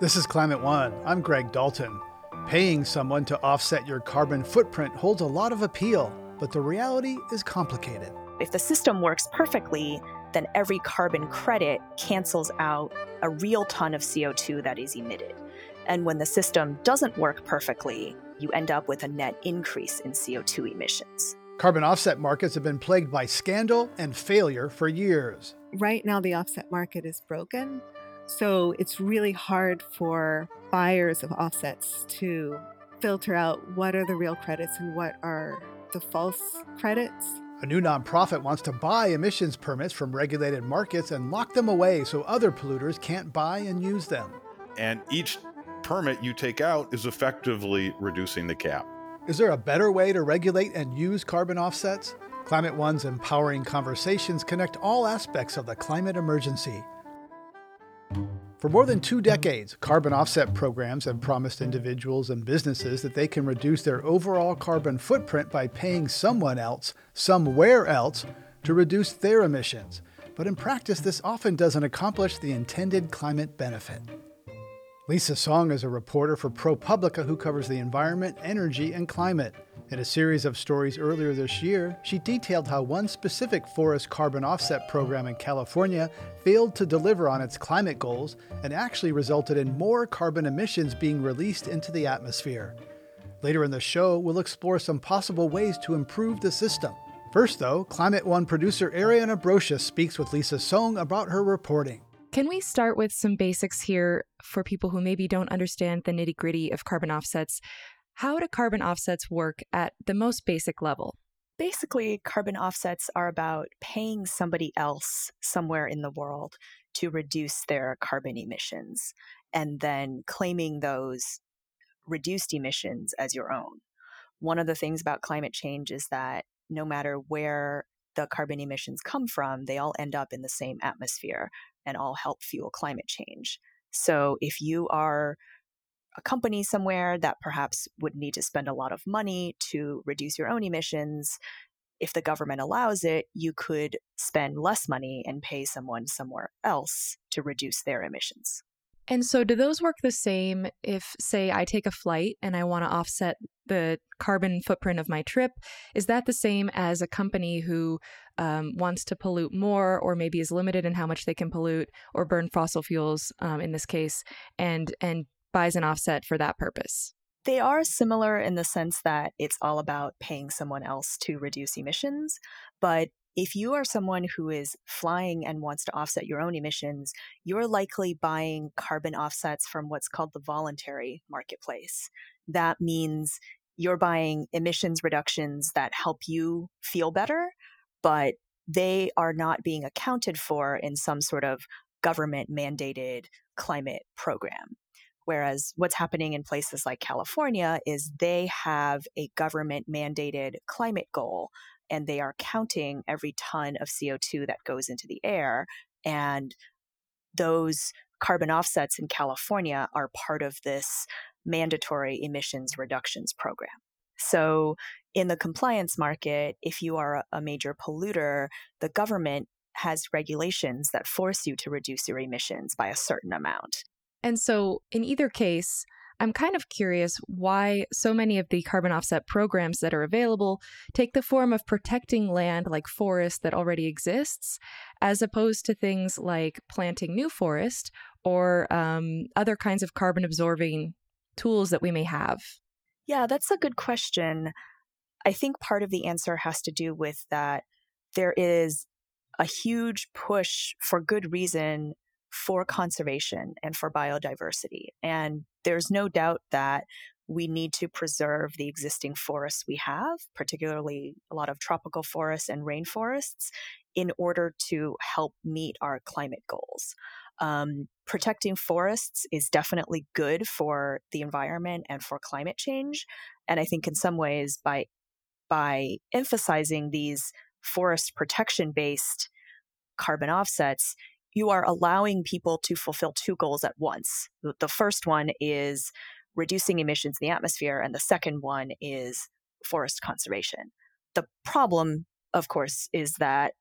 This is Climate One. I'm Greg Dalton. Paying someone to offset your carbon footprint holds a lot of appeal, but the reality is complicated. If the system works perfectly, then every carbon credit cancels out a real ton of CO2 that is emitted. And when the system doesn't work perfectly, you end up with a net increase in CO2 emissions. Carbon offset markets have been plagued by scandal and failure for years. Right now, the offset market is broken. So it's really hard for buyers of offsets to filter out what are the real credits and what are the false credits. A new nonprofit wants to buy emissions permits from regulated markets and lock them away so other polluters can't buy and use them. And each permit you take out is effectively reducing the cap. Is there a better way to regulate and use carbon offsets? Climate One's empowering conversations connect all aspects of the climate emergency. For more than two decades, carbon offset programs have promised individuals and businesses that they can reduce their overall carbon footprint by paying someone else, somewhere else, to reduce their emissions. But in practice, this often doesn't accomplish the intended climate benefit. Lisa Song is a reporter for ProPublica who covers the environment, energy, and climate. In a series of stories earlier this year, she detailed how one specific forest carbon offset program in California failed to deliver on its climate goals and actually resulted in more carbon emissions being released into the atmosphere. Later in the show, we'll explore some possible ways to improve the system. First, though, Climate One producer Ariana Brocious speaks with Lisa Song about her reporting. Can we start with some basics here for people who maybe don't understand the nitty gritty of carbon offsets? How do carbon offsets work at the most basic level? Basically, carbon offsets are about paying somebody else somewhere in the world to reduce their carbon emissions and then claiming those reduced emissions as your own. One of the things about climate change is that no matter where the carbon emissions come from, they all end up in the same atmosphere and all help fuel climate change. So if you are a company somewhere that perhaps would need to spend a lot of money to reduce your own emissions, if the government allows it, you could spend less money and pay someone somewhere else to reduce their emissions. And so, do those work the same if, say, I take a flight and I want to offset the carbon footprint of my trip? Is that the same as a company who um, wants to pollute more, or maybe is limited in how much they can pollute, or burn fossil fuels um, in this case, and and buys an offset for that purpose? They are similar in the sense that it's all about paying someone else to reduce emissions. But if you are someone who is flying and wants to offset your own emissions, you're likely buying carbon offsets from what's called the voluntary marketplace. That means you're buying emissions reductions that help you feel better, but they are not being accounted for in some sort of government mandated climate program. Whereas what's happening in places like California is they have a government mandated climate goal and they are counting every ton of CO2 that goes into the air. And those carbon offsets in California are part of this mandatory emissions reductions program. So, in the compliance market, if you are a major polluter, the government has regulations that force you to reduce your emissions by a certain amount. And so, in either case, I'm kind of curious why so many of the carbon offset programs that are available take the form of protecting land like forest that already exists, as opposed to things like planting new forest or um, other kinds of carbon absorbing tools that we may have. Yeah, that's a good question. I think part of the answer has to do with that there is a huge push for good reason for conservation and for biodiversity. And there's no doubt that we need to preserve the existing forests we have, particularly a lot of tropical forests and rainforests, in order to help meet our climate goals. Um, protecting forests is definitely good for the environment and for climate change. And I think in some ways, by by emphasizing these forest protection based carbon offsets, you are allowing people to fulfill two goals at once. The first one is reducing emissions in the atmosphere, and the second one is forest conservation. The problem, of course, is that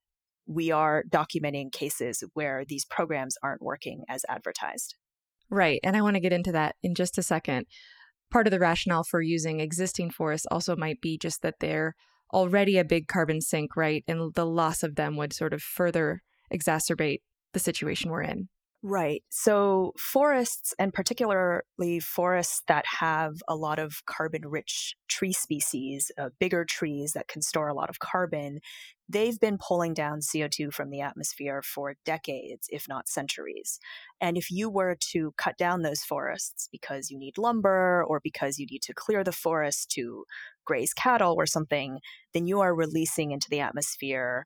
we are documenting cases where these programs aren't working as advertised. Right. And I want to get into that in just a second. Part of the rationale for using existing forests also might be just that they're already a big carbon sink, right? And the loss of them would sort of further exacerbate the situation we're in. Right. So, forests, and particularly forests that have a lot of carbon rich tree species, uh, bigger trees that can store a lot of carbon, they've been pulling down CO2 from the atmosphere for decades, if not centuries. And if you were to cut down those forests because you need lumber or because you need to clear the forest to graze cattle or something, then you are releasing into the atmosphere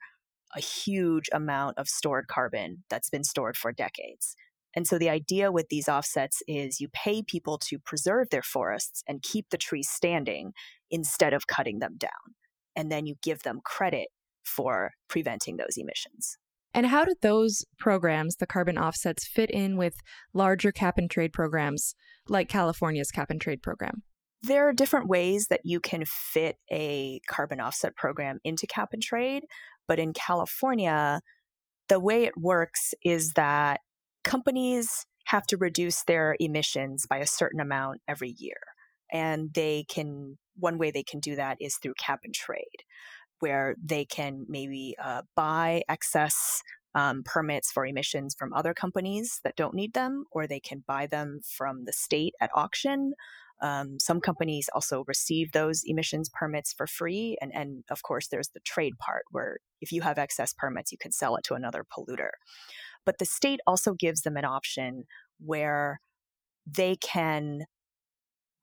a huge amount of stored carbon that's been stored for decades. And so the idea with these offsets is you pay people to preserve their forests and keep the trees standing instead of cutting them down. And then you give them credit for preventing those emissions. And how do those programs, the carbon offsets, fit in with larger cap and trade programs like California's cap and trade program? There are different ways that you can fit a carbon offset program into cap and trade. But in California, the way it works is that companies have to reduce their emissions by a certain amount every year. And they can, one way they can do that is through cap and trade, where they can maybe uh, buy excess um, permits for emissions from other companies that don't need them, or they can buy them from the state at auction, um, some companies also receive those emissions permits for free. And, and of course, there's the trade part where if you have excess permits, you can sell it to another polluter. But the state also gives them an option where they can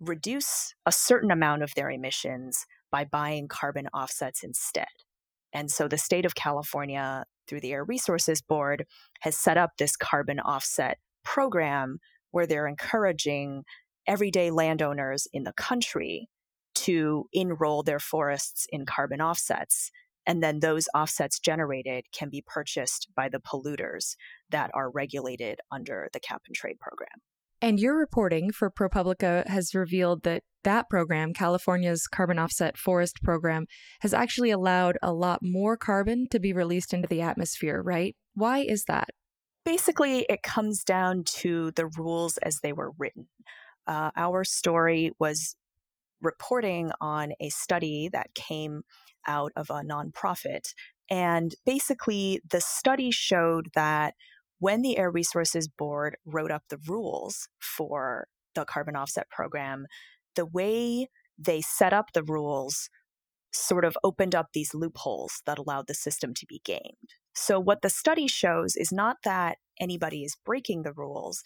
reduce a certain amount of their emissions by buying carbon offsets instead. And so the state of California, through the Air Resources Board, has set up this carbon offset program where they're encouraging everyday landowners in the country to enroll their forests in carbon offsets. And then those offsets generated can be purchased by the polluters that are regulated under the cap and trade program. And your reporting for ProPublica has revealed that that program, California's carbon offset forest program, has actually allowed a lot more carbon to be released into the atmosphere, right? Why is that? Basically, it comes down to the rules as they were written uh, our story was reporting on a study that came out of a nonprofit. And basically, the study showed that when the Air Resources Board wrote up the rules for the carbon offset program, the way they set up the rules sort of opened up these loopholes that allowed the system to be gamed. So, what the study shows is not that anybody is breaking the rules,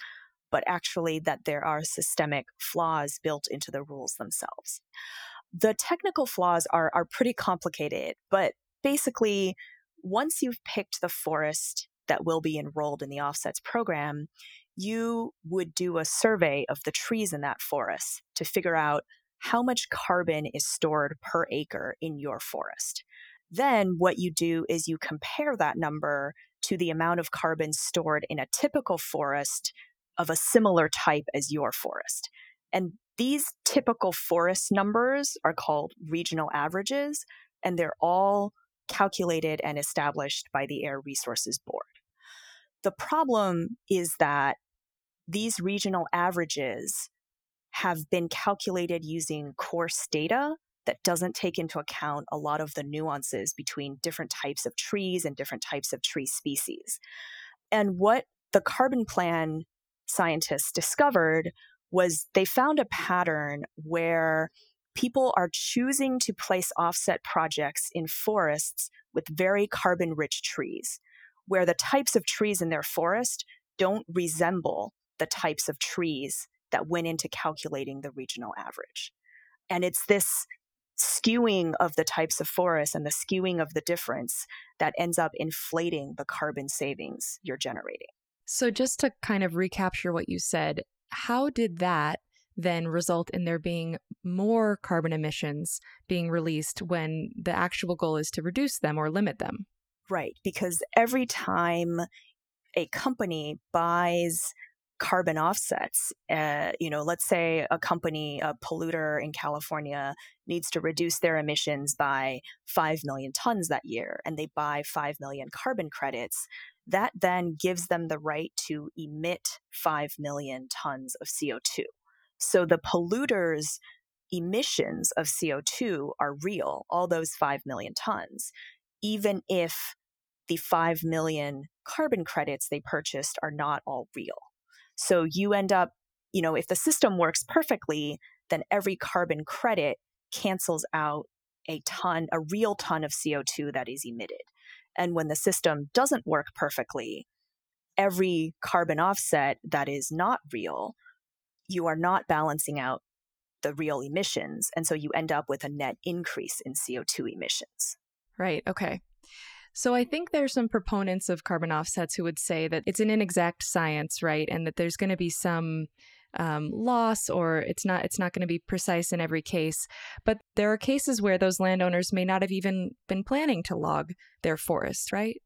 but actually that there are systemic flaws built into the rules themselves. The technical flaws are, are pretty complicated, but basically, once you've picked the forest that will be enrolled in the offsets program, you would do a survey of the trees in that forest to figure out how much carbon is stored per acre in your forest. Then, what you do is you compare that number to the amount of carbon stored in a typical forest of a similar type as your forest. And these typical forest numbers are called regional averages, and they're all calculated and established by the Air Resources Board. The problem is that these regional averages have been calculated using coarse data that doesn't take into account a lot of the nuances between different types of trees and different types of tree species. And what the CarbonPlan scientists discovered was they found a pattern where people are choosing to place offset projects in forests with very carbon rich trees, where the types of trees in their forest don't resemble the types of trees that went into calculating the regional average. And it's this skewing of the types of forests and the skewing of the difference that ends up inflating the carbon savings you're generating. So, just to kind of recapture what you said, how did that then result in there being more carbon emissions being released when the actual goal is to reduce them or limit them? Right, because every time a company buys carbon offsets. Uh, you know, let's say a company, a polluter in California, needs to reduce their emissions by 5 million tons that year, and they buy 5 million carbon credits that then gives them the right to emit 5 million tons of CO2. So the polluters' emissions of CO2 are real, all those 5 million tons, even if the 5 million carbon credits they purchased are not all real. So you end up, you know, if the system works perfectly, then every carbon credit cancels out a ton, a real ton of CO2 that is emitted. And when the system doesn't work perfectly, every carbon offset that is not real, you are not balancing out the real emissions. And so you end up with a net increase in CO2 emissions. Right. Okay. So I think there's some proponents of carbon offsets who would say that it's an inexact science, right? And that there's going to be some um, loss or it's not it's not going to be precise in every case but there are cases where those landowners may not have even been planning to log their forest right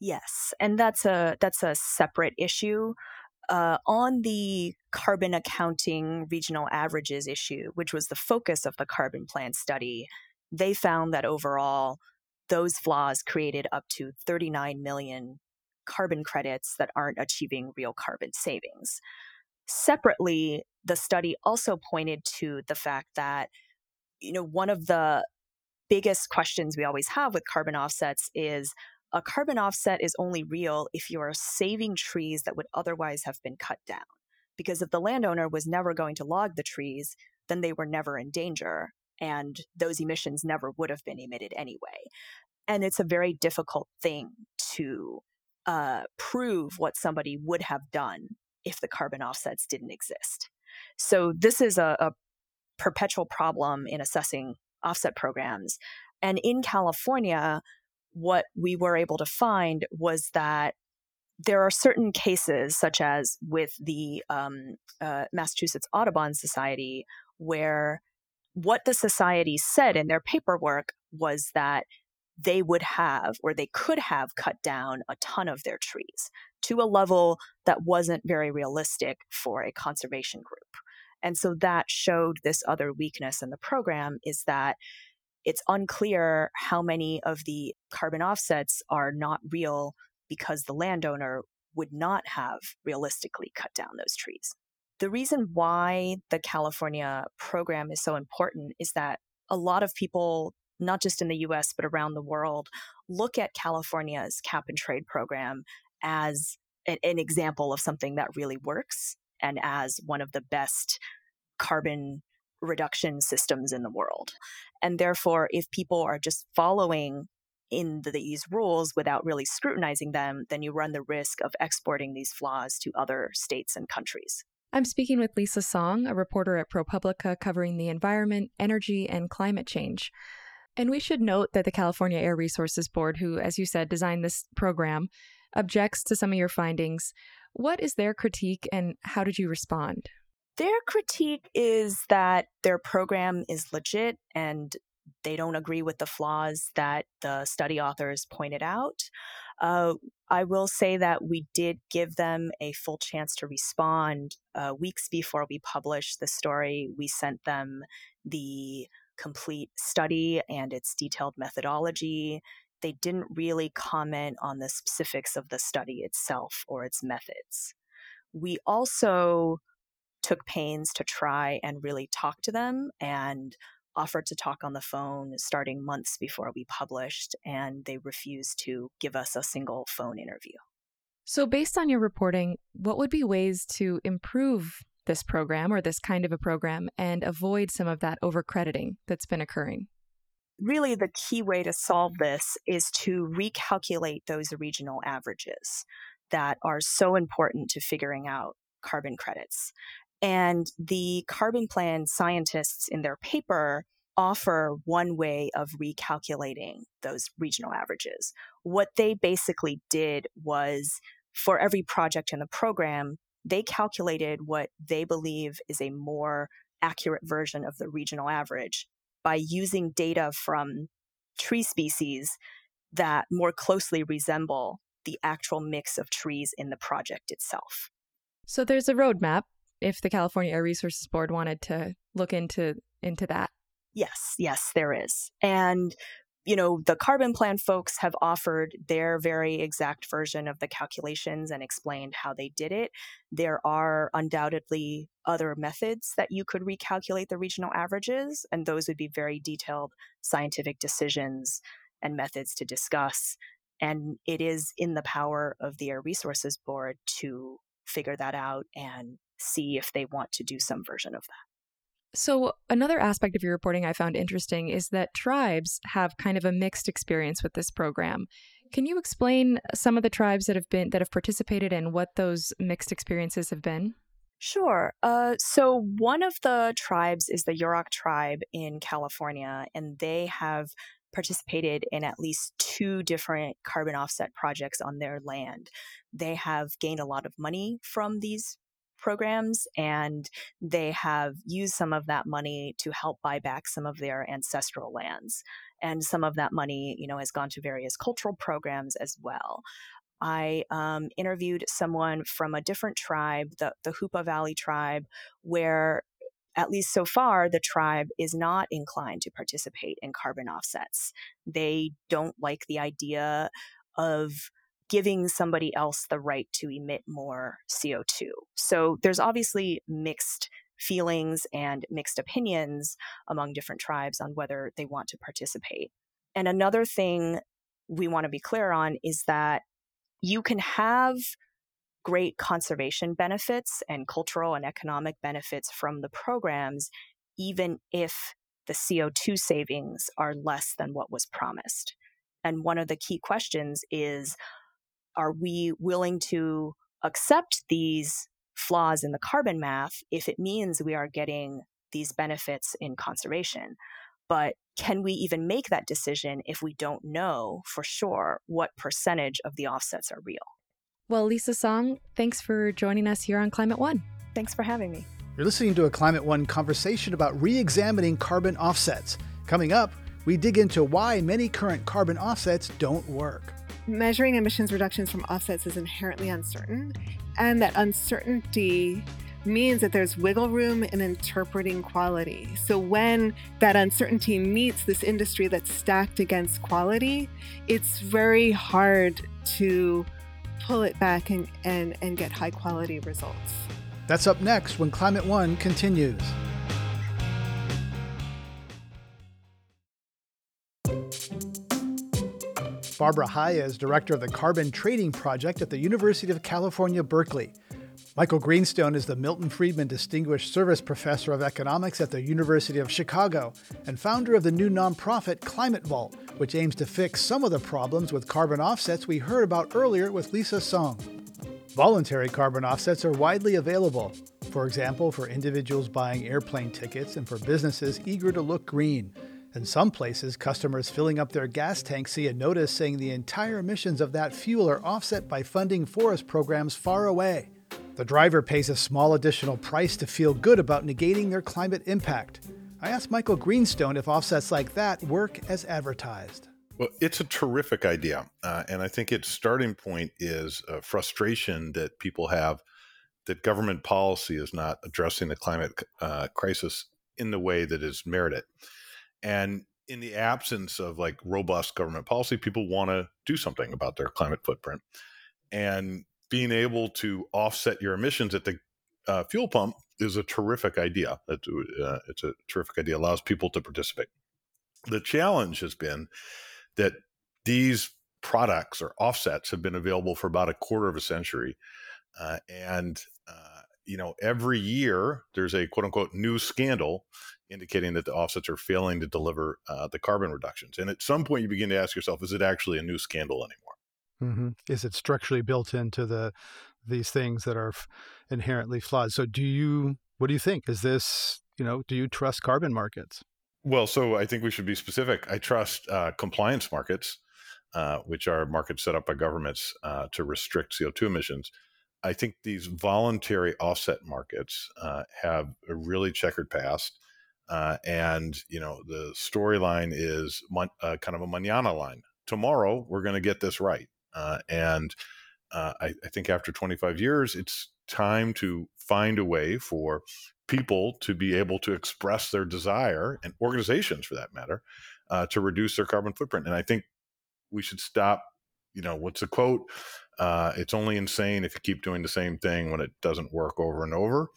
yes and that's a that's a separate issue uh, on the carbon accounting regional averages issue which was the focus of the CarbonPlan study they found that overall those flaws created up to 39 million carbon credits that aren't achieving real carbon savings. Separately, the study also pointed to the fact that, you know, one of the biggest questions we always have with carbon offsets is a carbon offset is only real if you are saving trees that would otherwise have been cut down. Because if the landowner was never going to log the trees, then they were never in danger and those emissions never would have been emitted anyway. And it's a very difficult thing to uh, prove what somebody would have done if the carbon offsets didn't exist. So this is a, a perpetual problem in assessing offset programs. And in California, what we were able to find was that there are certain cases, such as with the um, uh, Massachusetts Audubon Society, where what the society said in their paperwork was that they would have or they could have cut down a ton of their trees to a level that wasn't very realistic for a conservation group. And so that showed this other weakness in the program is that it's unclear how many of the carbon offsets are not real because the landowner would not have realistically cut down those trees. The reason why the California program is so important is that a lot of people, not just in the US, but around the world, look at California's cap and trade program as an, an example of something that really works and as one of the best carbon reduction systems in the world. And therefore, if people are just following in these rules without really scrutinizing them, then you run the risk of exporting these flaws to other states and countries. I'm speaking with Lisa Song, a reporter at ProPublica covering the environment, energy, and climate change. And we should note that the California Air Resources Board, who, as you said, designed this program, objects to some of your findings. What is their critique and how did you respond? Their critique is that their program is legit and they don't agree with the flaws that the study authors pointed out. Uh, I will say that we did give them a full chance to respond. Uh, weeks before we published the story, we sent them the complete study and its detailed methodology they didn't really comment on the specifics of the study itself or its methods. We also took pains to try and really talk to them and offered to talk on the phone starting months before we published, and they refused to give us a single phone interview. So, based on your reporting, what would be ways to improve this program or this kind of a program and avoid some of that overcrediting that's been occurring? really the key way to solve this is to recalculate those regional averages that are so important to figuring out carbon credits. And the CarbonPlan scientists in their paper offer one way of recalculating those regional averages. What they basically did was for every project in the program, they calculated what they believe is a more accurate version of the regional average by using data from tree species that more closely resemble the actual mix of trees in the project itself. So there's a roadmap if the California Air Resources Board wanted to look into into that. Yes, yes, there is. And you know, the CarbonPlan folks have offered their very exact version of the calculations and explained how they did it. There are undoubtedly other methods that you could recalculate the regional averages, and those would be very detailed scientific decisions and methods to discuss. And it is in the power of the Air Resources Board to figure that out and see if they want to do some version of that. So, another aspect of your reporting I found interesting is that tribes have kind of a mixed experience with this program. Can you explain some of the tribes that have been that have participated and what those mixed experiences have been? Sure. Uh, so one of the tribes is the Yurok tribe in California, and they have participated in at least two different carbon offset projects on their land. They have gained a lot of money from these programs and they have used some of that money to help buy back some of their ancestral lands and some of that money you know has gone to various cultural programs as well I um, interviewed someone from a different tribe, the, the Hoopa Valley tribe, where at least so far, the tribe is not inclined to participate in carbon offsets. They don't like the idea of giving somebody else the right to emit more CO2. So there's obviously mixed feelings and mixed opinions among different tribes on whether they want to participate. And another thing we want to be clear on is that you can have great conservation benefits and cultural and economic benefits from the programs, even if the CO2 savings are less than what was promised. And one of the key questions is are we willing to accept these flaws in the carbon math if it means we are getting these benefits in conservation? But can we even make that decision if we don't know for sure what percentage of the offsets are real? Well, Lisa Song, thanks for joining us here on Climate One. Thanks for having me. You're listening to a Climate One conversation about re examining carbon offsets. Coming up, we dig into why many current carbon offsets don't work measuring emissions reductions from offsets is inherently uncertain, and that uncertainty means that there's wiggle room in interpreting quality. So when that uncertainty meets this industry that's stacked against quality, it's very hard to pull it back and, and, and get high quality results. That's up next when Climate One continues. Barbara Haya is director of the Carbon Trading Project at the University of California, Berkeley. Michael Greenstone is the Milton Friedman Distinguished Service Professor of Economics at the University of Chicago and founder of the new nonprofit Climate Vault, which aims to fix some of the problems with carbon offsets we heard about earlier with Lisa Song. Voluntary carbon offsets are widely available, for example, for individuals buying airplane tickets and for businesses eager to look green. In some places, customers filling up their gas tanks see a notice saying the entire emissions of that fuel are offset by funding forest programs far away. The driver pays a small additional price to feel good about negating their climate impact. I asked Michael Greenstone if offsets like that work as advertised. Well, it's a terrific idea. Uh, and I think its starting point is a frustration that people have that government policy is not addressing the climate uh, crisis in the way that is merited. And in the absence of like robust government policy, people want to do something about their climate footprint. And being able to offset your emissions at the uh, fuel pump is a terrific idea. It's, uh, it's a terrific idea, allows people to participate. The challenge has been that these products or offsets have been available for about a quarter of a century. Uh, and, uh, you know, every year there's a quote unquote new scandal indicating that the offsets are failing to deliver uh, the carbon reductions. And at some point, you begin to ask yourself, is it actually a new scandal anymore? Mm-hmm. Is it structurally built into the these things that are f- inherently flawed? So, do you? What do you think? Is this? You know, do you trust carbon markets? Well, so I think we should be specific. I trust uh, compliance markets, uh, which are markets set up by governments uh, to restrict CO2 emissions. I think these voluntary offset markets uh, have a really checkered past. Uh, and you know the storyline is mon- uh, kind of a manana line. Tomorrow we're going to get this right, uh, and uh, I, I, think after 25 years, it's time to find a way for people to be able to express their desire, and organizations for that matter, uh, to reduce their carbon footprint. And I think we should stop. You know, what's the quote? Uh, it's only insane if you keep doing the same thing when it doesn't work over and over.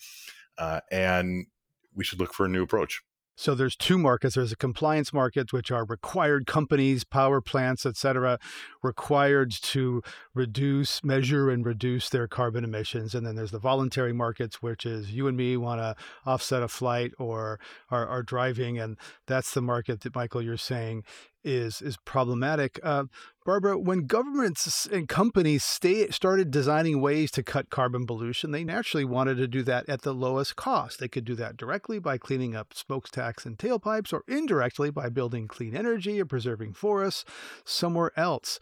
And we should look for a new approach. So there's two markets. There's a compliance market, which are required companies, power plants, et cetera, required to reduce, measure, and reduce their carbon emissions. And then there's the voluntary markets, which is you and me want to offset a flight or are, are driving, and that's the market that Michael you're saying is is problematic. Uh, Barbara, when governments and companies stay, started designing ways to cut carbon pollution, they naturally wanted to do that at the lowest cost. They could do that directly by cleaning up smokestacks and tailpipes, or indirectly by building clean energy or preserving forests somewhere else.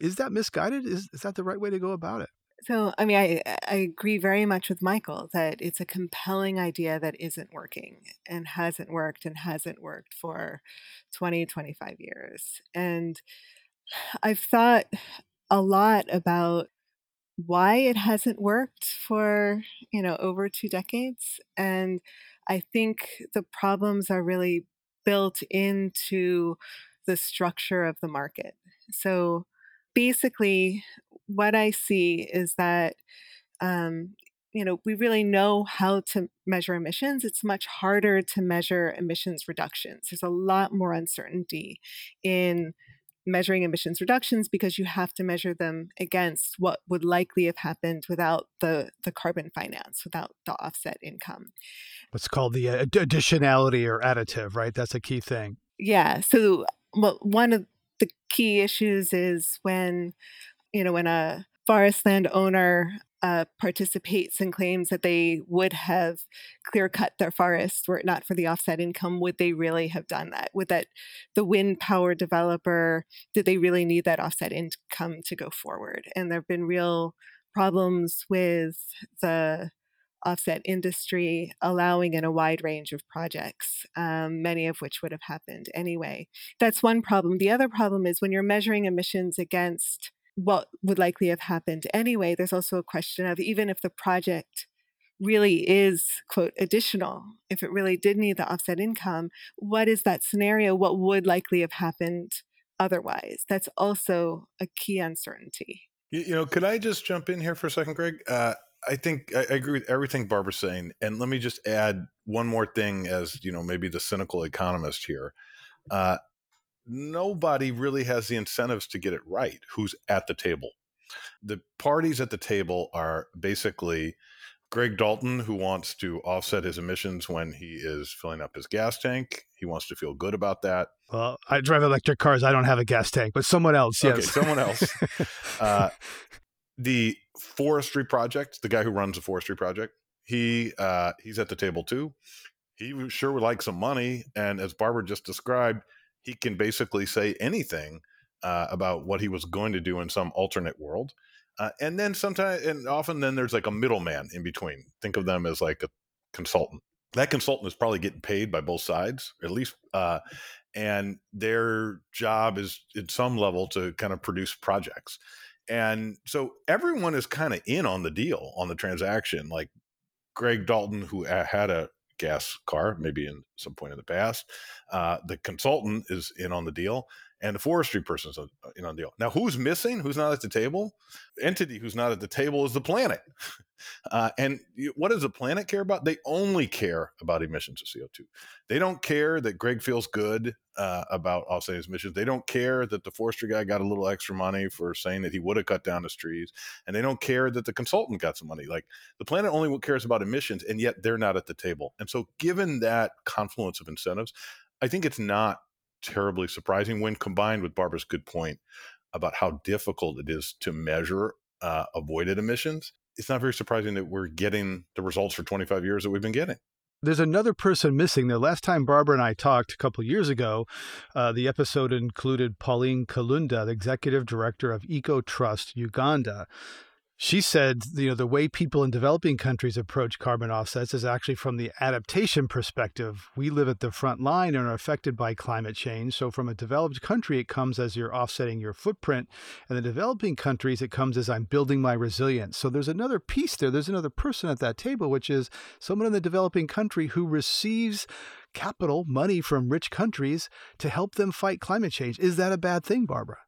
Is that misguided? Is, is that the right way to go about it? So, I mean, I, I agree very much with Michael that it's a compelling idea that isn't working and hasn't worked and hasn't worked for 20, 25 years. And I've thought a lot about why it hasn't worked for, you know, over two decades. And I think the problems are really built into the structure of the market. So basically, what I see is that, um, you know, we really know how to measure emissions. It's much harder to measure emissions reductions. There's a lot more uncertainty in measuring emissions reductions because you have to measure them against what would likely have happened without the, the carbon finance, without the offset income. What's called the uh, additionality or additive, right? That's a key thing. Yeah. So, well, one of the key issues is when you know, when a forest land owner uh, participates and claims that they would have clear cut their forest were it not for the offset income, would they really have done that? Would that the wind power developer, did they really need that offset income to go forward? And there have been real problems with the offset industry allowing in a wide range of projects, um, many of which would have happened anyway. That's one problem. The other problem is when you're measuring emissions against what would likely have happened anyway, there's also a question of even if the project really is, quote, additional, if it really did need the offset income, what is that scenario? What would likely have happened otherwise? That's also a key uncertainty. You, you know, could I just jump in here for a second, Greg? Uh, I think I, I agree with everything Barbara's saying. And let me just add one more thing as, you know, maybe the cynical economist here. Uh, nobody really has the incentives to get it right who's at the table. The parties at the table are basically Greg Dalton, who wants to offset his emissions when he is filling up his gas tank. He wants to feel good about that. Well, I drive electric cars. I don't have a gas tank, but someone else, yes. Okay, someone else. uh, the forestry project, the guy who runs the forestry project, he uh, he's at the table too. He sure would like some money, and as Barbara just described, he can basically say anything uh, about what he was going to do in some alternate world. Uh, and then sometimes, and often, then there's like a middleman in between. Think of them as like a consultant. That consultant is probably getting paid by both sides, at least, uh, and their job is at some level to kind of produce projects. And so everyone is kind of in on the deal, on the transaction. Like Greg Dalton, who had a gas car, maybe in some point in the past. Uh, the consultant is in on the deal, and the forestry person is uh, in on the deal. Now, who's missing? Who's not at the table? entity who's not at the table is the planet. Uh, and what does the planet care about? They only care about emissions of CO2. They don't care that Greg feels good uh, about offsetting his emissions. They don't care that the forestry guy got a little extra money for saying that he would have cut down his trees. And they don't care that the consultant got some money. Like the planet only cares about emissions, and yet they're not at the table. And so, given that confluence of incentives, I think it's not terribly surprising when combined with Barbara's good point about how difficult it is to measure uh, avoided emissions, it's not very surprising that we're getting the results for 25 years that we've been getting. There's another person missing. The last time Barbara and I talked a couple years ago, uh, the episode included Pauline Kalunda, the executive director of Eco Trust Uganda. She said, you know, the way people in developing countries approach carbon offsets is actually from the adaptation perspective. We live at the front line and are affected by climate change. So, from a developed country, it comes as you're offsetting your footprint. And the developing countries, it comes as I'm building my resilience. So, there's another piece there. There's another person at that table, which is someone in the developing country who receives capital, money from rich countries to help them fight climate change. Is that a bad thing, Barbara?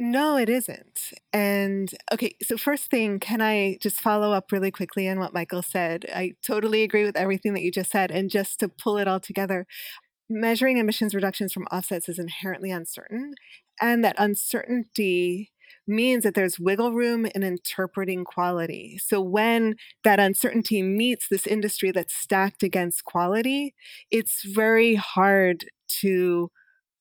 No, it isn't. And okay, so first thing, can I just follow up really quickly on what Michael said? I totally agree with everything that you just said. And just to pull it all together, measuring emissions reductions from offsets is inherently uncertain. And that uncertainty means that there's wiggle room in interpreting quality. So when that uncertainty meets this industry that's stacked against quality, it's very hard to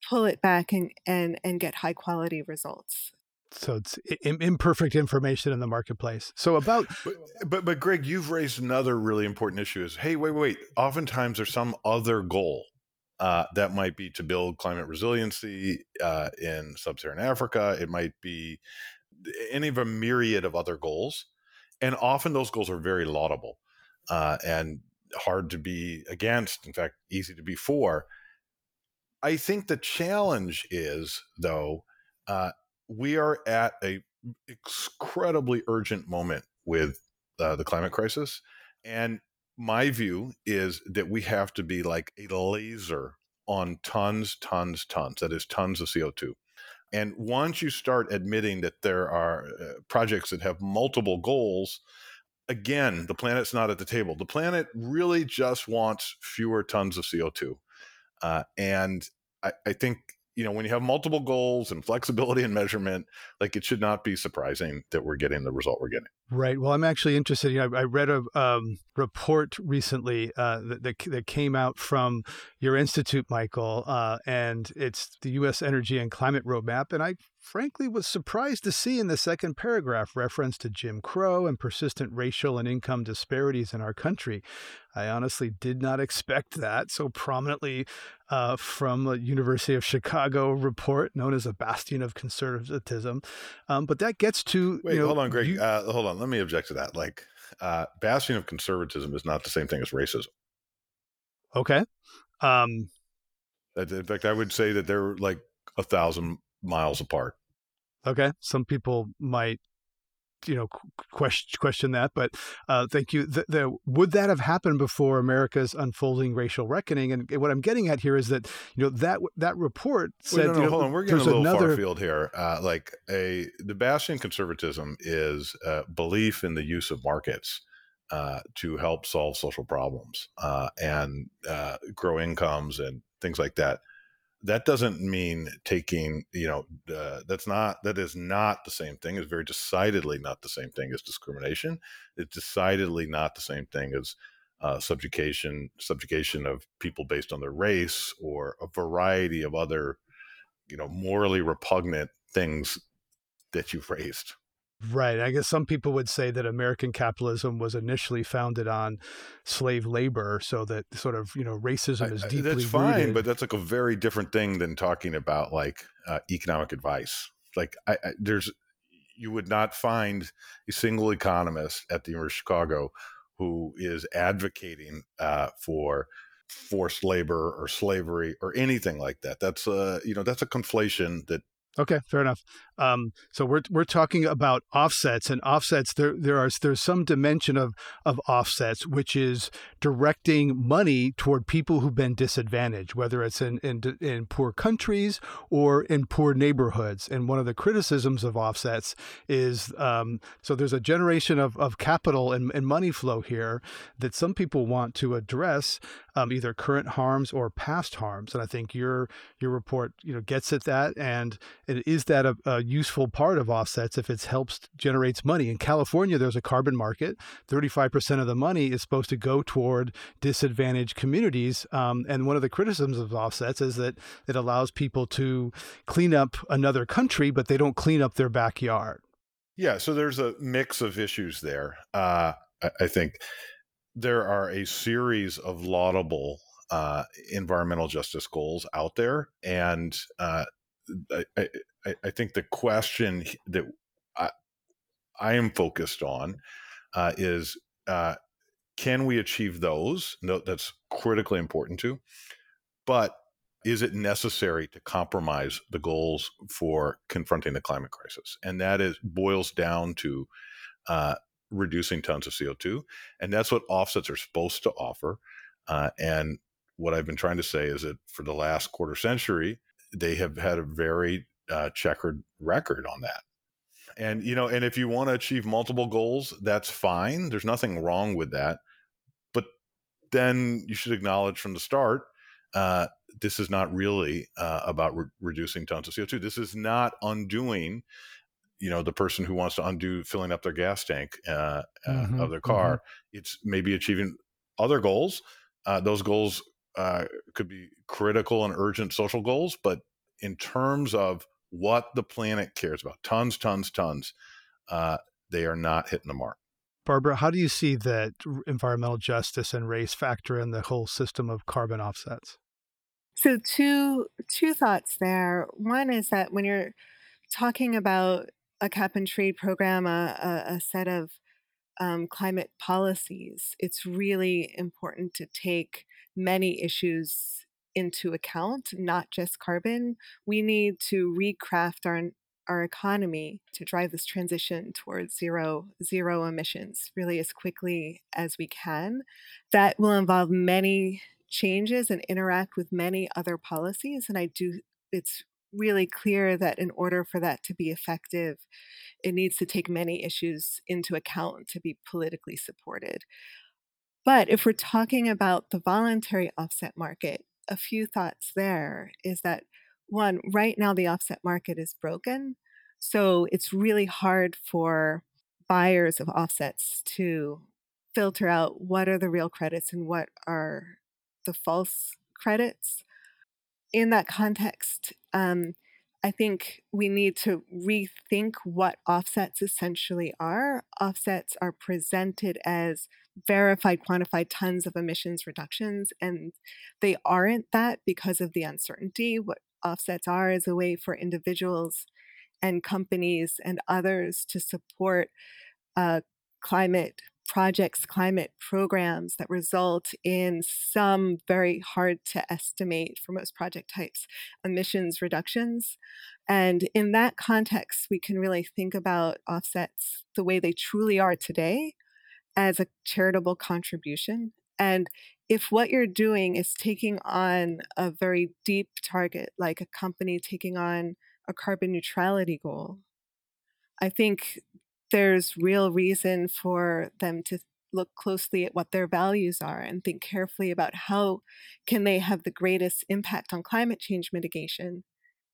pull it back and and and get high quality results. So it's imperfect information in the marketplace. So about but, but, but greg you've raised another really important issue is hey wait wait oftentimes there's some other goal uh, that might be to build climate resiliency uh, in sub-saharan africa. It might be any of a myriad of other goals and often those goals are very laudable uh, and hard to be against in fact easy to be for I think the challenge is, though, uh, we are at a incredibly urgent moment with uh, the climate crisis, and my view is that we have to be like a laser on tons, tons, tons. That is tons of CO two. And once you start admitting that there are uh, projects that have multiple goals, again, the planet's not at the table. The planet really just wants fewer tons of CO2. Uh, and I, I think you know when you have multiple goals and flexibility and measurement like it should not be surprising that we're getting the result we're getting right well i'm actually interested you know, I, read a um, report recently uh, that, that, that, came out from your institute michael uh, and it's the u.s energy and climate roadmap and i frankly was surprised to see in the second paragraph reference to Jim Crow and persistent racial and income disparities in our country. I honestly did not expect that so prominently uh, from a University of Chicago report known as a bastion of conservatism. Um, but that gets to wait, you know, hold on, Greg. You, uh, hold on, let me object to that. Like, uh, bastion of conservatism is not the same thing as racism. Okay. Um, in fact, I would say that they're like a thousand miles apart. Okay, some people might you know question question that but uh, thank you. The, the, would that have happened before america's unfolding racial reckoning? And what i'm getting at here is that you know that that report said Wait, no, no, you know, hold on. We're getting a little another... far field here. Uh, like a the bastion conservatism is uh, belief in the use of markets uh, to help solve social problems uh, and uh, grow incomes and things like that that doesn't mean taking you know uh, that's not that is not the same thing it's very decidedly not the same thing as discrimination it's decidedly not the same thing as uh, subjugation subjugation of people based on their race or a variety of other you know morally repugnant things that you've raised Right. I guess some people would say that American capitalism was initially founded on slave labor, so that sort of you know racism is deeply. That's fine, rooted. but that's like a very different thing than talking about like uh, economic advice. Like, I, I, there's you would not find a single economist at the University of Chicago who is advocating uh, for forced labor or slavery or anything like that. That's a you know that's a conflation that Okay, fair enough. Um, so we're we're talking about offsets and offsets. There there are there's some dimension of of offsets which is directing money toward people who've been disadvantaged, whether it's in in in poor countries or in poor neighborhoods. And one of the criticisms of offsets is um, so there's a generation of of capital and, and money flow here that some people want to address um, either current harms or past harms. And I think your your report you know gets at that and and is that a, a, useful part of offsets if it helps generates money? In California, there's a carbon market. 35% of the money is supposed to go toward disadvantaged communities. Um, and one of the criticisms of offsets is that it allows people to clean up another country, but they don't clean up their backyard. Yeah, so there's a mix of issues there. Uh, I, think there are a series of laudable uh, environmental justice goals out there, and uh, I, I think the question that I, I am focused on uh, is uh, can we achieve those? No, that's critically important too. But is it necessary to compromise the goals for confronting the climate crisis? And that is boils down to uh, reducing tons of CO2, and that's what offsets are supposed to offer. Uh, and what I've been trying to say is that for the last quarter century, they have had a very uh, checkered record on that. And you know, and if you want to achieve multiple goals, that's fine. There's nothing wrong with that. But then you should acknowledge from the start uh, this is not really uh, about re- reducing tons of CO2. This is not undoing, you know, the person who wants to undo filling up their gas tank uh, uh mm-hmm, of their car. Mm-hmm. It's maybe achieving other goals. Uh, those goals uh, could be critical and urgent social goals, but in terms of what the planet cares about, tons, tons, tons, Uh, they are not hitting the mark. Barbara, how do you see that environmental justice and race factor in the whole system of carbon offsets? So two two thoughts there. One is that when you're talking about a cap and trade program, a, a, a set of um, climate policies, it's really important to take many issues into account, not just carbon. We need to recraft our our economy to drive this transition towards zero zero emissions really as quickly as we can. That will involve many changes and interact with many other policies and I do it's really clear that in order for that to be effective it needs to take many issues into account to be politically supported. But if we're talking about the voluntary offset market, a few thoughts there is that one, right now the offset market is broken. So it's really hard for buyers of offsets to filter out what are the real credits and what are the false credits. In that context, um, I think we need to rethink what offsets essentially are. Offsets are presented as verified, quantified tons of emissions reductions, and they aren't that because of the uncertainty. What offsets are is a way for individuals and companies and others to support uh, climate projects, climate programs that result in some very hard to estimate for most project types emissions reductions. And in that context, we can really think about offsets the way they truly are today as a charitable contribution. And if what you're doing is taking on a very deep target, like a company taking on a carbon neutrality goal, I think there's real reason for them to look closely at what their values are and think carefully about how can they have the greatest impact on climate change mitigation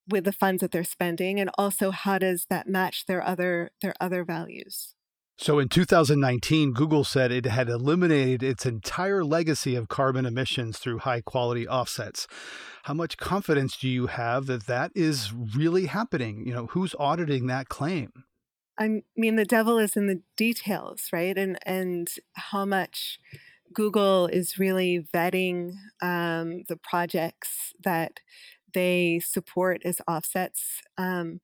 with the funds that they're spending and also how does that match their other their other values so in 2019, Google said it had eliminated its entire legacy of carbon emissions through high quality offsets. How much confidence do you have that that is really happening? You know, who's auditing that claim? I mean, the devil is in the details, right? And and how much Google is really vetting um, the projects that they support as offsets. Um,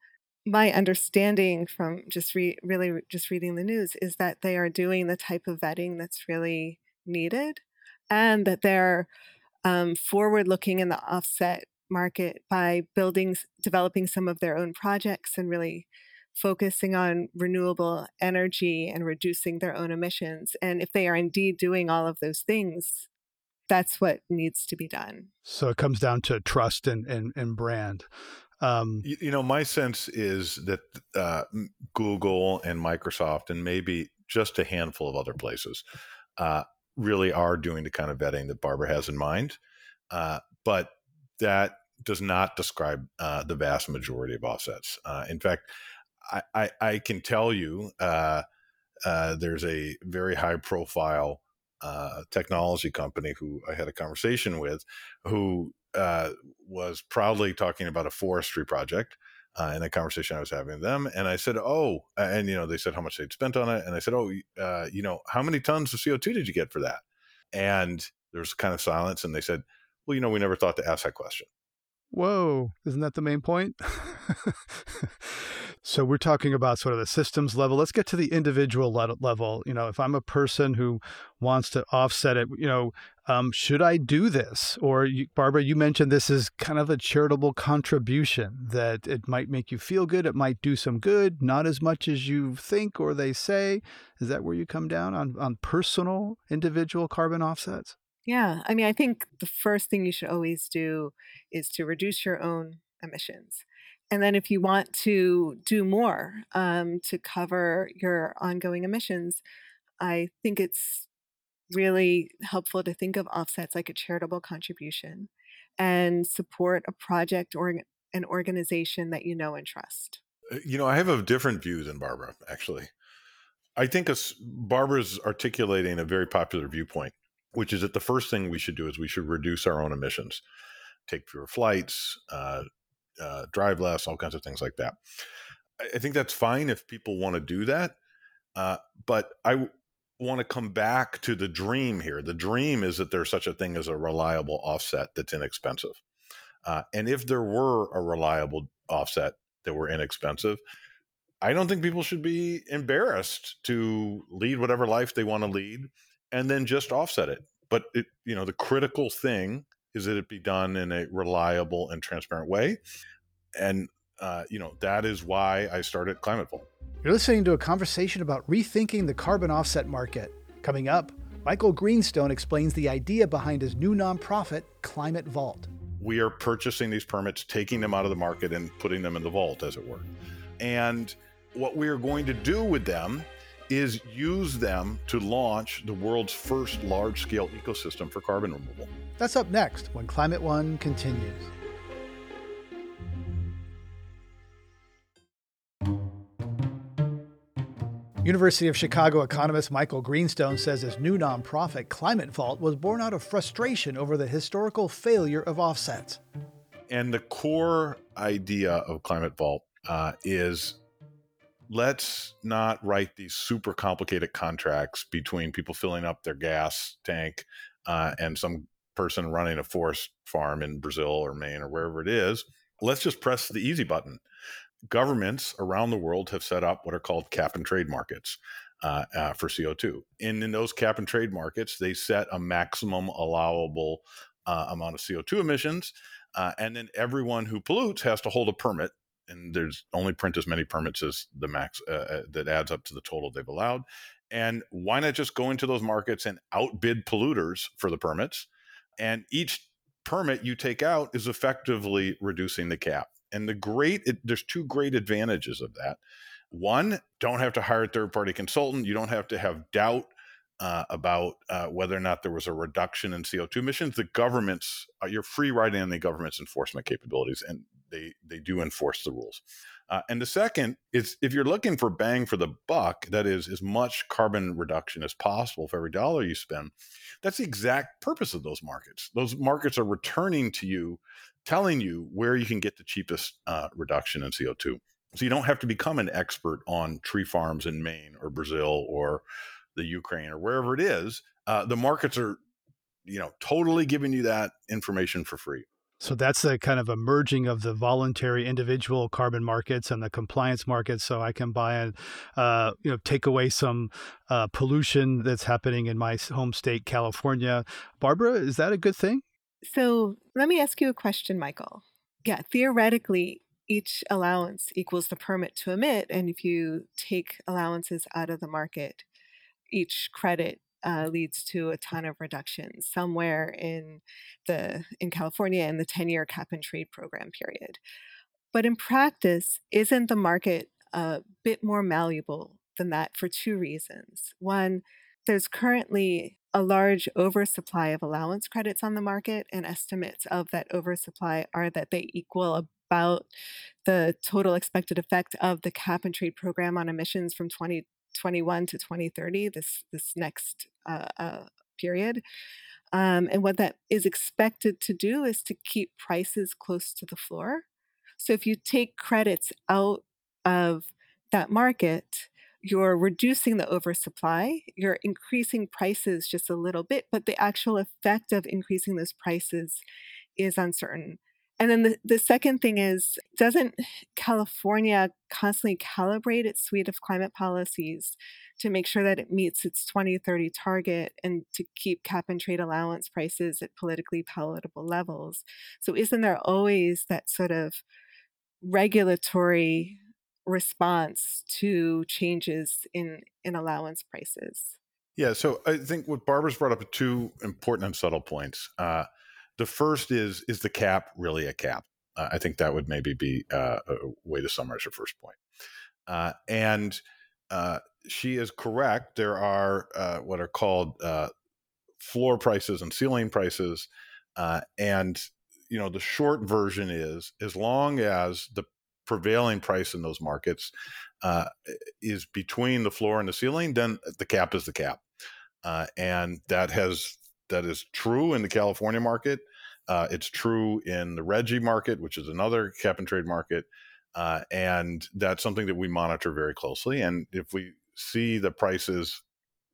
my understanding from just re- really just reading the news is that they are doing the type of vetting that's really needed and that they're um, forward looking in the offset market by building developing some of their own projects and really focusing on renewable energy and reducing their own emissions. And if they are indeed doing all of those things that's what needs to be done. So it comes down to trust and and, and brand um, you, you, know, my sense is that uh, Google and Microsoft, and maybe just a handful of other places, uh, really are doing the kind of vetting that Barbara has in mind. Uh, but that does not describe uh, the vast majority of offsets. Uh, in fact, I, I, I, can tell you uh, there's a very high profile technology company who I had a conversation with who uh, was proudly talking about a forestry project uh, in a conversation I was having with them. And I said, Oh, and you know, they said how much they'd spent on it. And I said, Oh, uh, you know, how many tons of CO2 did you get for that? And there was kind of silence. And they said, Well, you know, we never thought to ask that question. Whoa, isn't that the main point? So we're talking about sort of the systems level. Let's get to the individual level. You know, if I'm a person who wants to offset it, you know, um, should I do this? Or you, Barbara, you mentioned this is kind of a charitable contribution that it might make you feel good. It might do some good, not as much as you think or they say. Is that where you come down on, on personal individual carbon offsets? Yeah. I mean, I think the first thing you should always do is to reduce your own emissions. And then if you want to do more um, to cover your ongoing emissions, I think it's really helpful to think of offsets like a charitable contribution and support a project or an organization that you know and trust. Uh, you know, I have a different view than Barbara, actually. I think Barbara's articulating a very popular viewpoint, which is that the first thing we should do is we should reduce our own emissions, take fewer flights, uh, uh, drive less, all kinds of things like that. I think that's fine if people want to do that. Uh, but I want to come back to the dream here. The dream is that there's such a thing as a reliable offset that's inexpensive. Uh, and if there were a reliable offset that were inexpensive, I don't think people should be embarrassed to lead whatever life they want to lead and then just offset it. But it, you know, the critical thing is that it be done in a reliable and transparent way. And uh, you know, that is why I started Climate Vault. You're listening to a conversation about rethinking the carbon offset market. Coming up, Michael Greenstone explains the idea behind his new nonprofit, Climate Vault. We are purchasing these permits, taking them out of the market, and putting them in the vault, as it were. And what we are going to do with them is use them to launch the world's first large scale ecosystem for carbon removal. That's up next when Climate One continues. University of Chicago economist Michael Greenstone says his new nonprofit, Climate Vault, was born out of frustration over the historical failure of offsets. And the core idea of Climate Vault uh, is let's not write these super complicated contracts between people filling up their gas tank uh, and some person running a forest farm in Brazil or Maine or wherever it is. Let's just press the easy button governments around the world have set up what are called cap and trade markets uh, uh, for CO2. And in those cap and trade markets, they set a maximum allowable uh, amount of CO2 emissions. Uh, and then everyone who pollutes has to hold a permit. And there's only print as many permits as the max uh, uh, that adds up to the total they've allowed. And why not just go into those markets and outbid polluters for the permits? And each permit you take out is effectively reducing the cap. And the great, it, there's two great advantages of that. One, don't have to hire a third party consultant. You don't have to have doubt uh, about uh, whether or not there was a reduction in CO2 emissions. The government's, uh, you're free riding on the government's enforcement capabilities, and they, they do enforce the rules. Uh, and the second is if you're looking for bang for the buck, that is as much carbon reduction as possible for every dollar you spend, that's the exact purpose of those markets. Those markets are returning to you telling you where you can get the cheapest uh, reduction in CO2. So you don't have to become an expert on tree farms in Maine or Brazil or the Ukraine or wherever it is. Uh, the markets are, you know, totally giving you that information for free. So that's the kind of a merging of the voluntary individual carbon markets and the compliance markets. So I can buy and, uh, you know, take away some uh, pollution that's happening in my home state, California. Barbara, is that a good thing? So let me ask you a question, Michael. Yeah, theoretically, each allowance equals the permit to emit. And if you take allowances out of the market, each credit uh, leads to a ton of reductions somewhere in the in California in the 10-year cap and trade program period. But in practice, isn't the market a bit more malleable than that for two reasons? One, there's currently a large oversupply of allowance credits on the market, and estimates of that oversupply are that they equal about the total expected effect of the cap and trade program on emissions from 2021 to 2030, this, this next uh, uh, period. Um, and what that is expected to do is to keep prices close to the floor. So if you take credits out of that market, you're reducing the oversupply, you're increasing prices just a little bit, but the actual effect of increasing those prices is uncertain. And then the, the second thing is doesn't California constantly calibrate its suite of climate policies to make sure that it meets its 2030 target and to keep cap and trade allowance prices at politically palatable levels? So, isn't there always that sort of regulatory response to changes in, in allowance prices? Yeah, so I think what Barbara's brought up are two important and subtle points. Uh, the first is is the cap really a cap? Uh, I think that would maybe be uh, a way to summarize her first point. Uh, and uh, she is correct. There are uh, what are called uh, floor prices and ceiling prices, and you know the short version is as long as the prevailing price in those markets is between the floor and the ceiling, then the cap is the cap, and that has that is true in the California market. Uh, it's true in the RGGI market, which is another cap and trade market. Uh, and that's something that we monitor very closely. And if we see the prices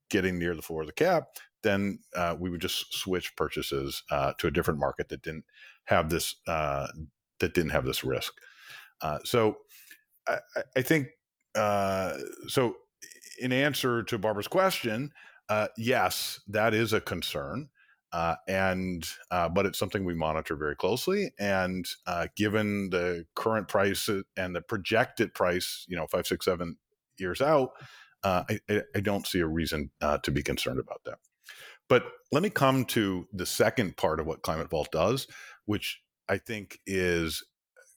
getting near the floor of the cap, then uh, we would just switch purchases uh, to a different market that didn't have this uh, that didn't have this risk. Uh, so I, I think so. In answer to Barbara's question, yes, that is a concern. Uh, and uh, but it's something we monitor very closely. And uh, given the current price and the projected price, you know, five, six, seven years out, uh, I, I, don't see a reason uh, to be concerned about that. But let me come to the second part of what Climate Vault does, which I think is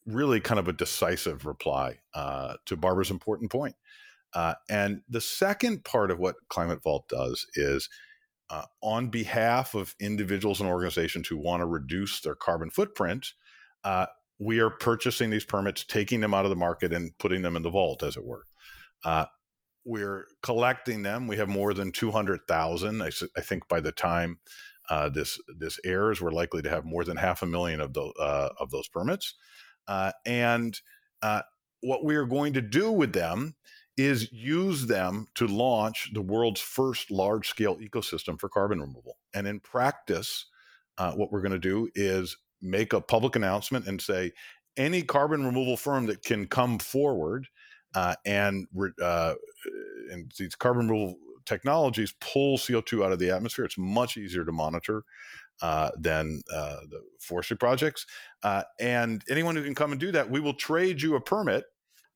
really kind of a decisive reply uh, to Barbara's important point. and the second part of what Climate Vault does is uh, on behalf of individuals and organizations who want to reduce their carbon footprint, uh, we are purchasing these permits, taking them out of the market, and putting them in the vault, as it were. Uh, we're collecting them. We have more than 200,000. I, I, think by the time uh, this this airs, we're likely to have more than half a million of, the, uh, of those permits. Uh, and what we are going to do with them is use them to launch the world's first large scale ecosystem for carbon removal. And in practice, uh, what we're going to do is make a public announcement and say any carbon removal firm that can come forward uh, and, uh, and these carbon removal technologies pull CO2 out of the atmosphere, it's much easier to monitor. Uh, than uh, the forestry projects. Uh, and anyone who can come and do that, we will trade you a permit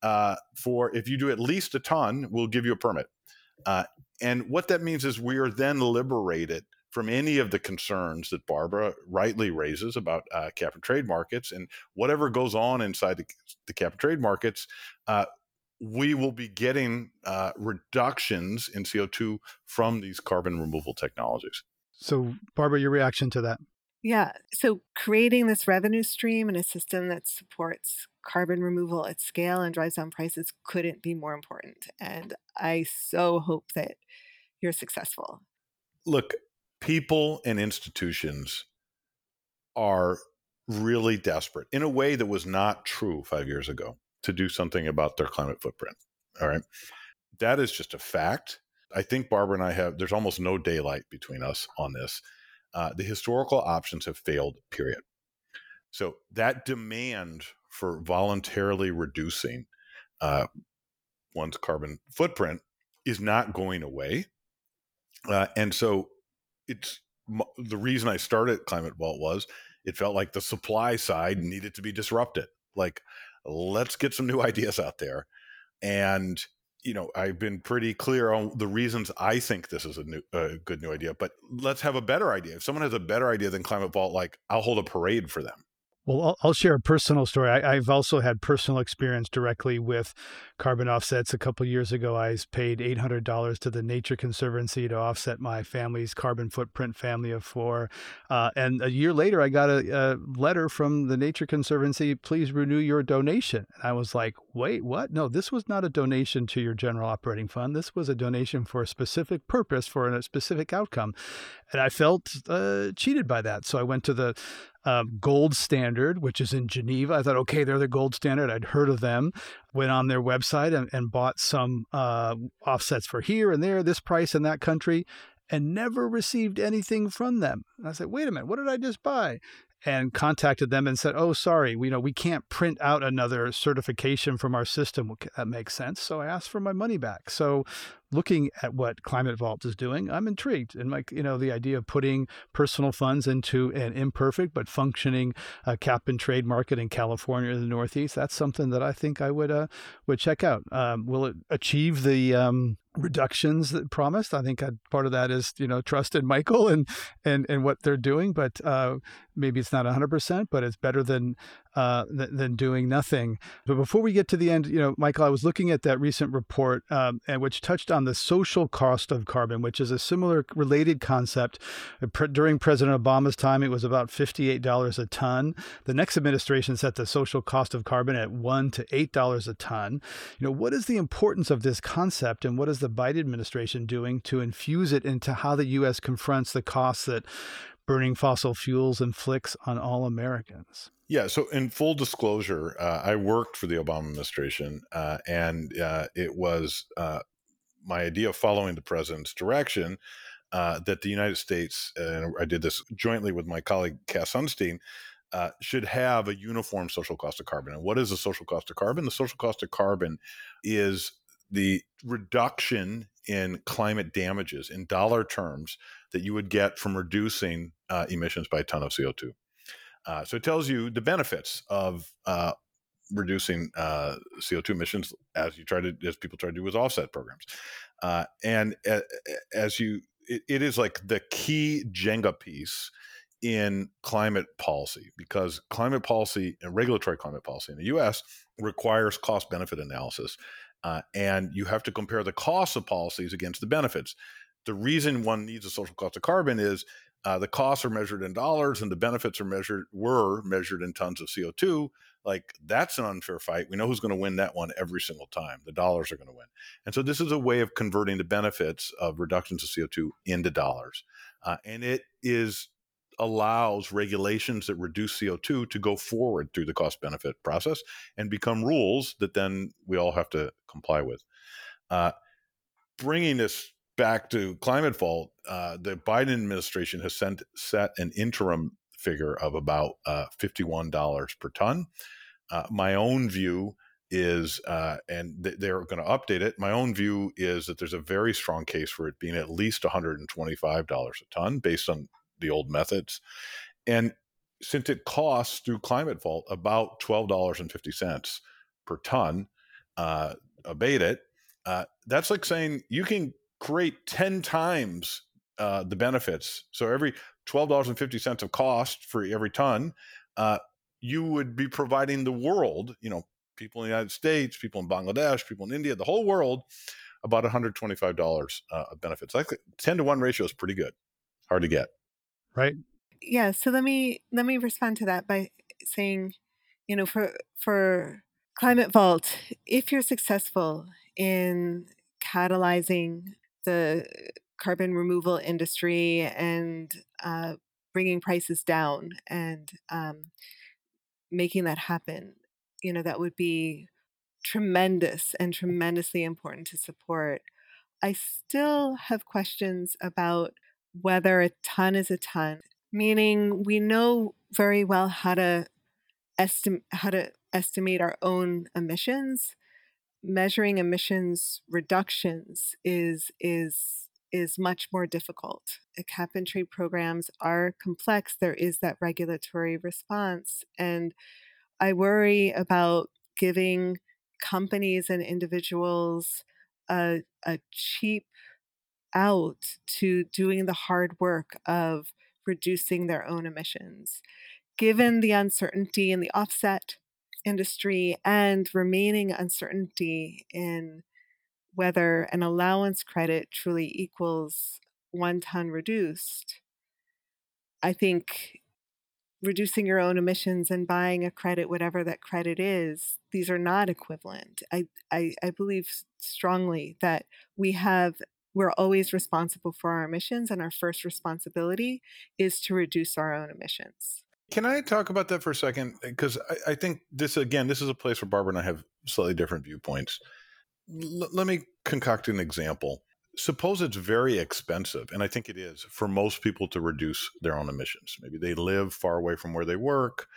uh, for if you do at least a ton, we'll give you a permit. Uh, and what that means is we are then liberated from any of the concerns that Barbara rightly raises about uh, cap and trade markets and whatever goes on inside the, the cap and trade markets. Uh, we will be getting uh, reductions in CO2 from these carbon removal technologies. So, Barbara, your reaction to that? Yeah. So creating this revenue stream and a system that supports carbon removal at scale and drives down prices couldn't be more important. And I so hope that you're successful. Look, people and institutions are really desperate in a way that was not true five years ago to do something about their climate footprint. All right. That is just a fact. I think Barbara and I have, there's almost no daylight between us on this uh, the historical options have failed, period. So that demand for voluntarily reducing uh, one's carbon footprint is not going away. Uh, and so it's the reason I started Climate Vault was it felt like the supply side needed to be disrupted. Like, let's get some new ideas out there. And you know, I've been pretty clear on the reasons I think this is a, new, a good new idea. But let's have a better idea. If someone has a better idea than Climate Vault, like I'll hold a parade for them. Well, I'll, share a personal story. I, have also had personal experience directly with carbon offsets. A couple years ago, I paid $800 to the Nature Conservancy to offset my family's carbon footprint, family of four. Uh, and a year later, I got a, a, letter from the Nature Conservancy, please renew your donation. And I was like, wait, what? No, this was not a donation to your general operating fund. This was a donation for a specific purpose, for a specific outcome. And I felt uh, cheated by that. So I went to the uh, Gold Standard, which is in Geneva. I thought, okay, they're the gold standard. I'd heard of them. Went on their website and, and bought some uh, offsets for here and there, this price in that country, and never received anything from them. I said, wait a minute, what did I just buy? and contacted them and said, "Oh, sorry, we you know we can't print out another certification from our system." That makes sense. So I asked for my money back. So looking at what Climate Vault is doing, I'm intrigued. And like you know, the idea of putting personal funds into an imperfect but functioning uh, cap and trade market in California or the Northeast, that's something that I think I would uh, would check out. Um, will it achieve the um, reductions that promised. I think part of that is you know trust in Michael and and and what they're doing, but uh, maybe it's not 100%, but it's better than uh, th- than doing nothing. But before we get to the end, you know, Michael, I was looking at that recent report, um, and which touched on the social cost of carbon, which is a similar related concept. Uh, during President Obama's time, it was about $58 a ton. The next administration set the social cost of carbon at one to eight dollars a ton. You know, what is the importance of this concept, and what is the Biden administration doing to infuse it into how the U.S. confronts the costs that burning fossil fuels inflicts on all Americans? Yeah. So, in full disclosure, uh, I worked for the Obama administration, uh, and uh, it was uh, my idea following the president's direction uh, that the United States, and I did this jointly with my colleague Cass Sunstein, uh, should have a uniform social cost of carbon. And what is the social cost of carbon? The social cost of carbon is the reduction in climate damages in dollar terms that you would get from reducing emissions by a ton of CO2. Uh, so it tells you the benefits of uh, reducing uh, CO2 emissions as you try to, as people try to do with offset programs. Uh, and as you, it, it is like the key Jenga piece in climate policy because climate policy and regulatory climate policy in the US requires cost benefit analysis. Uh, and you have to compare the costs of policies against the benefits. The reason one needs a social cost of carbon is uh, the costs are measured in dollars and the benefits are measured were measured in tons of CO2. Like that's an unfair fight. We know who's going to win that one every single time. The dollars are going to win. And so this is a way of converting the benefits of reductions of CO2 into dollars. Uh, and it is allows regulations that reduce CO2 to go forward through the cost benefit process and become rules that then we all have to comply with. Uh, bringing this back to Climate Vault, uh, the Biden administration has sent, set an interim figure of about uh, $51 per ton. Uh, my own view is, uh, and th- they're going to update it. My own view is that there's a very strong case for it being at least $125 a ton based on the old methods. And since it costs through Climate Vault about $12.50 per ton, uh, abate it, uh, that's like saying you can create 10 times uh, the benefits. So every $12.50 of cost for every ton, uh, you would be providing the world, you know, people in the United States, people in Bangladesh, people in India, the whole world, about $125 uh, of benefits. Like 10 to 1 ratio is pretty good. Hard to get right? Yeah. So let me let me respond to that by saying, you know, for for Climate Vault, if you're successful in catalyzing the carbon removal industry and uh, bringing prices down and um, making that happen, you know, that would be tremendous and tremendously important to support. I still have questions about whether a ton is a ton, meaning we know very well how to estimate how to estimate our own emissions. Measuring emissions reductions is is is much more difficult. Cap and trade programs are complex. There is that regulatory response. And I worry about giving companies and individuals a, a cheap out to doing the hard work of reducing their own emissions. Given the uncertainty in the offset industry and remaining uncertainty in whether an allowance credit truly equals one ton reduced, I think reducing your own emissions and buying a credit, whatever that credit is, these are not equivalent. I, I, I believe strongly that we have we're always responsible for our emissions, and our first responsibility is to reduce our own emissions. Can I talk about that for a second? Because I, I, think this, again, this is a place where Barbara and I have slightly different viewpoints. L- let me concoct an example. suppose it's very expensive, and I think it is for most people to reduce their own emissions. Maybe they live far away from where they work,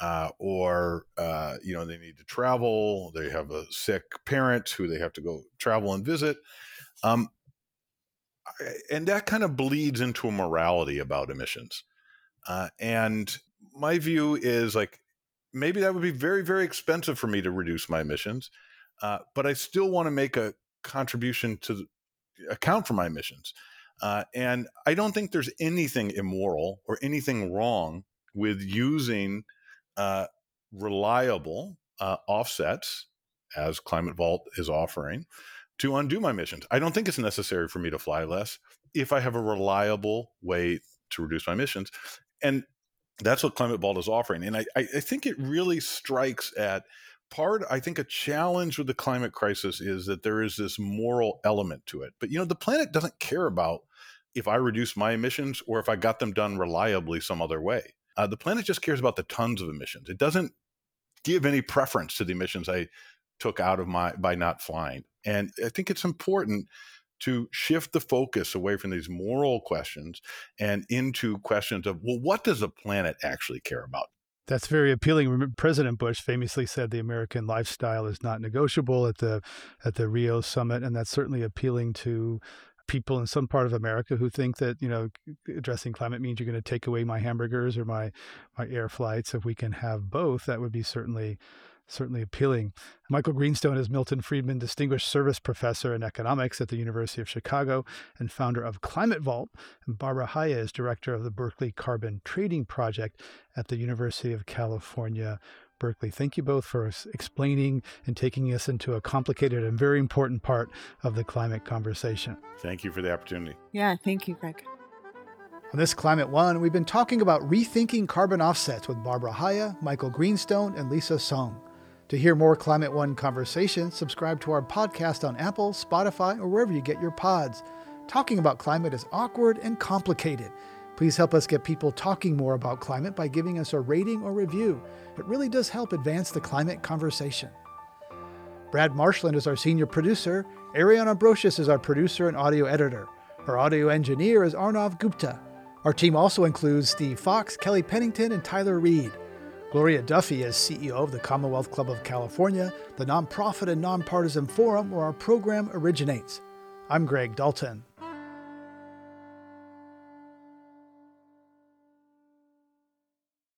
uh, or uh, you know they need to travel. They have a sick parent who they have to go travel and visit, um, and that kind of bleeds into a morality about emissions. Uh, and my view is like maybe that would be very very expensive for me to reduce my emissions, uh, but I still want to make a contribution to account for my emissions. Uh, and I don't think there's anything immoral or anything wrong with using uh, reliable uh, offsets, as Climate Vault is offering, to undo my emissions. I don't think it's necessary for me to fly less if I have a reliable way to reduce my emissions. And that's what Climate Vault is offering. And I, I think it really strikes at part i think a challenge with the climate crisis is that there is this moral element to it but you know the planet doesn't care about if i reduce my emissions or if i got them done reliably some other way uh, the planet just cares about the tons of emissions it doesn't give any preference to the emissions i took out of my by not flying and i think it's important to shift the focus away from these moral questions and into questions of well what does the planet actually care about that's very appealing. President Bush famously said the American lifestyle is not negotiable at the at the Rio summit, and that's certainly appealing to people in some part of America who think that you know addressing climate means you're going to take away my hamburgers or my my air flights. If we can have both, that would be certainly certainly appealing. Michael Greenstone is Milton Friedman Distinguished Service Professor in Economics at the University of Chicago and founder of Climate Vault. And Barbara Haya is Director of the Berkeley Carbon Trading Project at the University of California. Berkeley. Thank you both for explaining and taking us into a complicated and very important part of the climate conversation. Thank you for the opportunity. Yeah, thank you, Greg. On this Climate One, we've been talking about rethinking carbon offsets with Barbara Haya, Michael Greenstone, and Lisa Song. To hear more Climate One conversations, subscribe to our podcast on Apple, Spotify, or wherever you get your pods. Talking about climate is awkward and complicated. Please help us get people talking more about climate by giving us a rating or review. It really does help advance the climate conversation. Brad Marshland is our senior producer. Ariana Brocious is our producer and audio editor. Our audio engineer is Arnav Gupta. Our team also includes Steve Fox, Kelly Pennington, and Tyler Reed. Gloria Duffy is CEO of the Commonwealth Club of California, the nonprofit and nonpartisan forum where our program originates. I'm Greg Dalton.